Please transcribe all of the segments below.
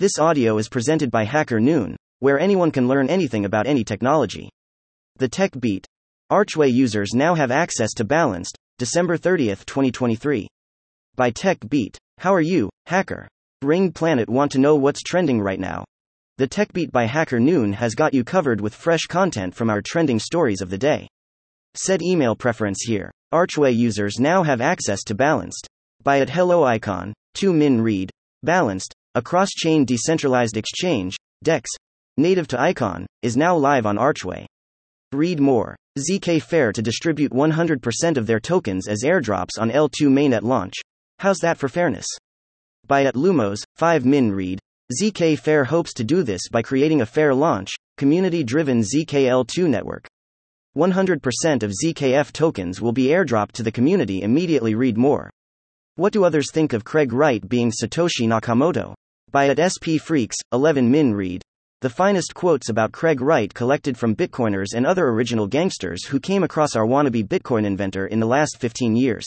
This audio is presented by Hacker Noon, where anyone can learn anything about any technology. The Tech Beat. Archway users now have access to Balanced, December 30th, 2023. By Tech Beat. How are you, hacker? Ring Planet want to know what's trending right now. The Tech Beat by Hacker Noon has got you covered with fresh content from our trending stories of the day. Set email preference here. Archway users now have access to Balanced. By at Hello Icon, 2 Min Read. Balanced, a cross chain decentralized exchange, DEX, native to Icon, is now live on Archway. Read more. ZK Fair to distribute 100% of their tokens as airdrops on L2 mainnet launch. How's that for fairness? By at Lumos, 5 Min Read. ZK Fair hopes to do this by creating a fair launch, community driven ZKL2 network. 100% of ZKF tokens will be airdropped to the community immediately. Read more. What do others think of Craig Wright being Satoshi Nakamoto? By at SP Freaks, 11 Min Read. The finest quotes about Craig Wright collected from Bitcoiners and other original gangsters who came across our wannabe Bitcoin inventor in the last 15 years.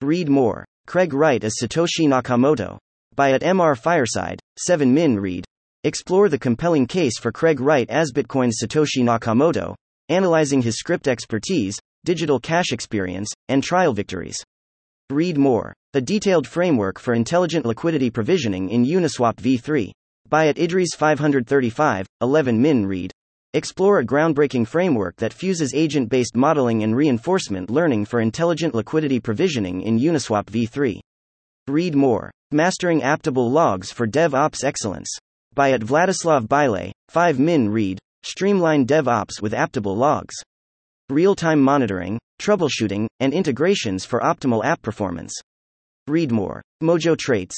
Read more. Craig Wright as Satoshi Nakamoto. By at MR Fireside, 7 Min Read. Explore the compelling case for Craig Wright as Bitcoin's Satoshi Nakamoto, analyzing his script expertise, digital cash experience, and trial victories. Read more. A detailed framework for intelligent liquidity provisioning in Uniswap v3. By at Idris 535, 11 Min Read. Explore a groundbreaking framework that fuses agent based modeling and reinforcement learning for intelligent liquidity provisioning in Uniswap v3. Read more. Mastering Aptable Logs for DevOps Excellence. By at Vladislav Bile, 5 Min Read. Streamline DevOps with Aptable Logs. Real time monitoring, troubleshooting, and integrations for optimal app performance. Read more. Mojo traits.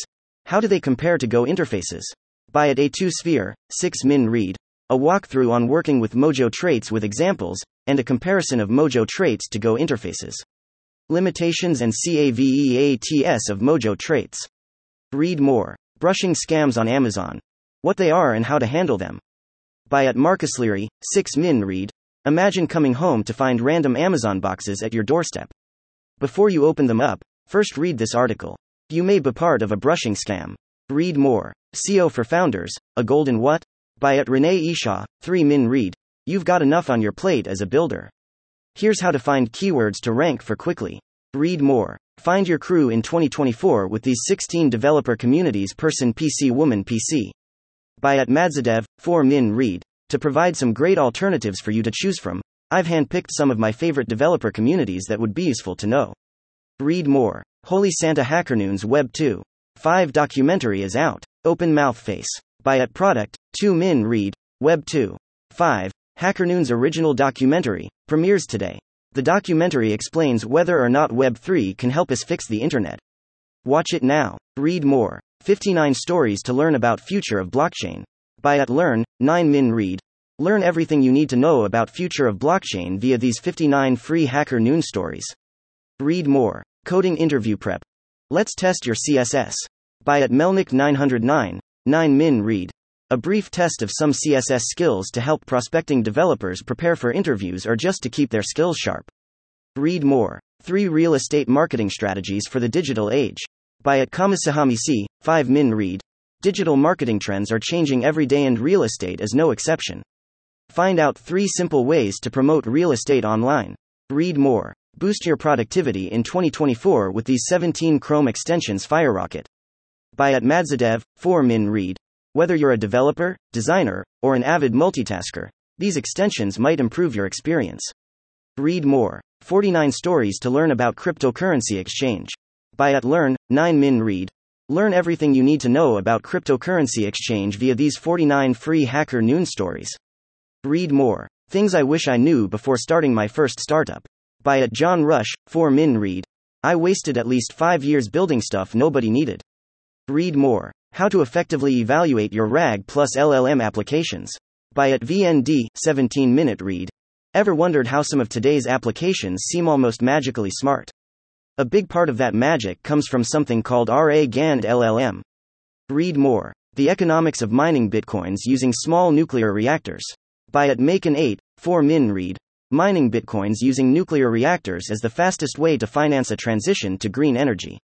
How do they compare to Go interfaces? By at A2 Sphere, 6 Min Read. A walkthrough on working with Mojo traits with examples, and a comparison of Mojo traits to Go interfaces. Limitations and CAVEATS of Mojo traits. Read more. Brushing scams on Amazon. What they are and how to handle them. By at Marcus Leary, 6 Min Read. Imagine coming home to find random Amazon boxes at your doorstep. Before you open them up, first read this article. You may be part of a brushing scam. Read more. SEO for Founders, A Golden What? By at Renee Eshaw, 3 Min Read. You've got enough on your plate as a builder. Here's how to find keywords to rank for quickly. Read more. Find your crew in 2024 with these 16 developer communities person PC woman PC. By at Madzadev, 4 Min Read. To provide some great alternatives for you to choose from, I've handpicked some of my favorite developer communities that would be useful to know. Read more. Holy Santa Hackernoon's Web 2. 5 documentary is out. Open Mouth Face. By at Product, 2 Min Read, Web 2. 5. Hackernoon's original documentary, premieres today. The documentary explains whether or not Web 3 can help us fix the internet. Watch it now. Read more. 59 stories to learn about future of blockchain. By at Learn, 9 Min Read. Learn everything you need to know about future of blockchain via these 59 free Hacker Noon stories. Read more. Coding interview prep. Let's test your CSS. By at Melnick 909, 9 Min Read. A brief test of some CSS skills to help prospecting developers prepare for interviews or just to keep their skills sharp. Read more. 3 Real Estate Marketing Strategies for the Digital Age. By at Kamasahamisi, 5 Min Read. Digital marketing trends are changing every day and real estate is no exception. Find out 3 simple ways to promote real estate online. Read more. Boost your productivity in 2024 with these 17 Chrome extensions FireRocket. By at Madzadev, 4 Min Read. Whether you're a developer, designer, or an avid multitasker, these extensions might improve your experience. Read more. 49 stories to learn about cryptocurrency exchange. By at Learn, 9 Min Read. Learn everything you need to know about cryptocurrency exchange via these 49 free Hacker Noon stories. Read more. Things I wish I knew before starting my first startup. By at John Rush, 4 Min Read. I wasted at least 5 years building stuff nobody needed. Read more. How to effectively evaluate your RAG plus LLM applications. By at VND, 17 minute read. Ever wondered how some of today's applications seem almost magically smart? A big part of that magic comes from something called RAG and LLM. Read more. The economics of mining bitcoins using small nuclear reactors. By at Macon 8, 4 Min read. Mining bitcoins using nuclear reactors is the fastest way to finance a transition to green energy.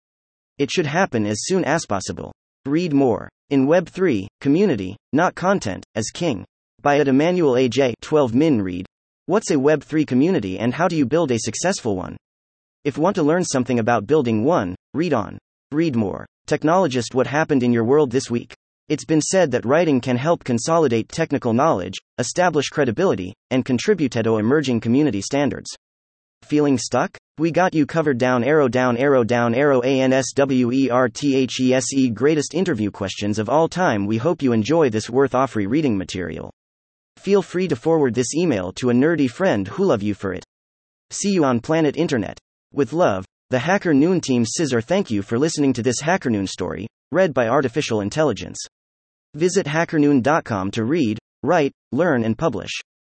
It should happen as soon as possible. Read more. In Web 3, community, not content, as king. By at Emmanuel AJ 12 Min read. What's a Web 3 community and how do you build a successful one? If want to learn something about building one, read on. Read more. Technologist What happened in your world this week? It's been said that writing can help consolidate technical knowledge, establish credibility, and contribute to emerging community standards. Feeling stuck? We got you covered down arrow down arrow down arrow ANSWERTHESE greatest interview questions of all time. We hope you enjoy this worth offrey reading material. Feel free to forward this email to a nerdy friend who love you for it. See you on planet internet. With love, the Hacker Noon team Scissor thank you for listening to this Hacker Noon story, read by artificial intelligence. Visit hackernoon.com to read, write, learn and publish.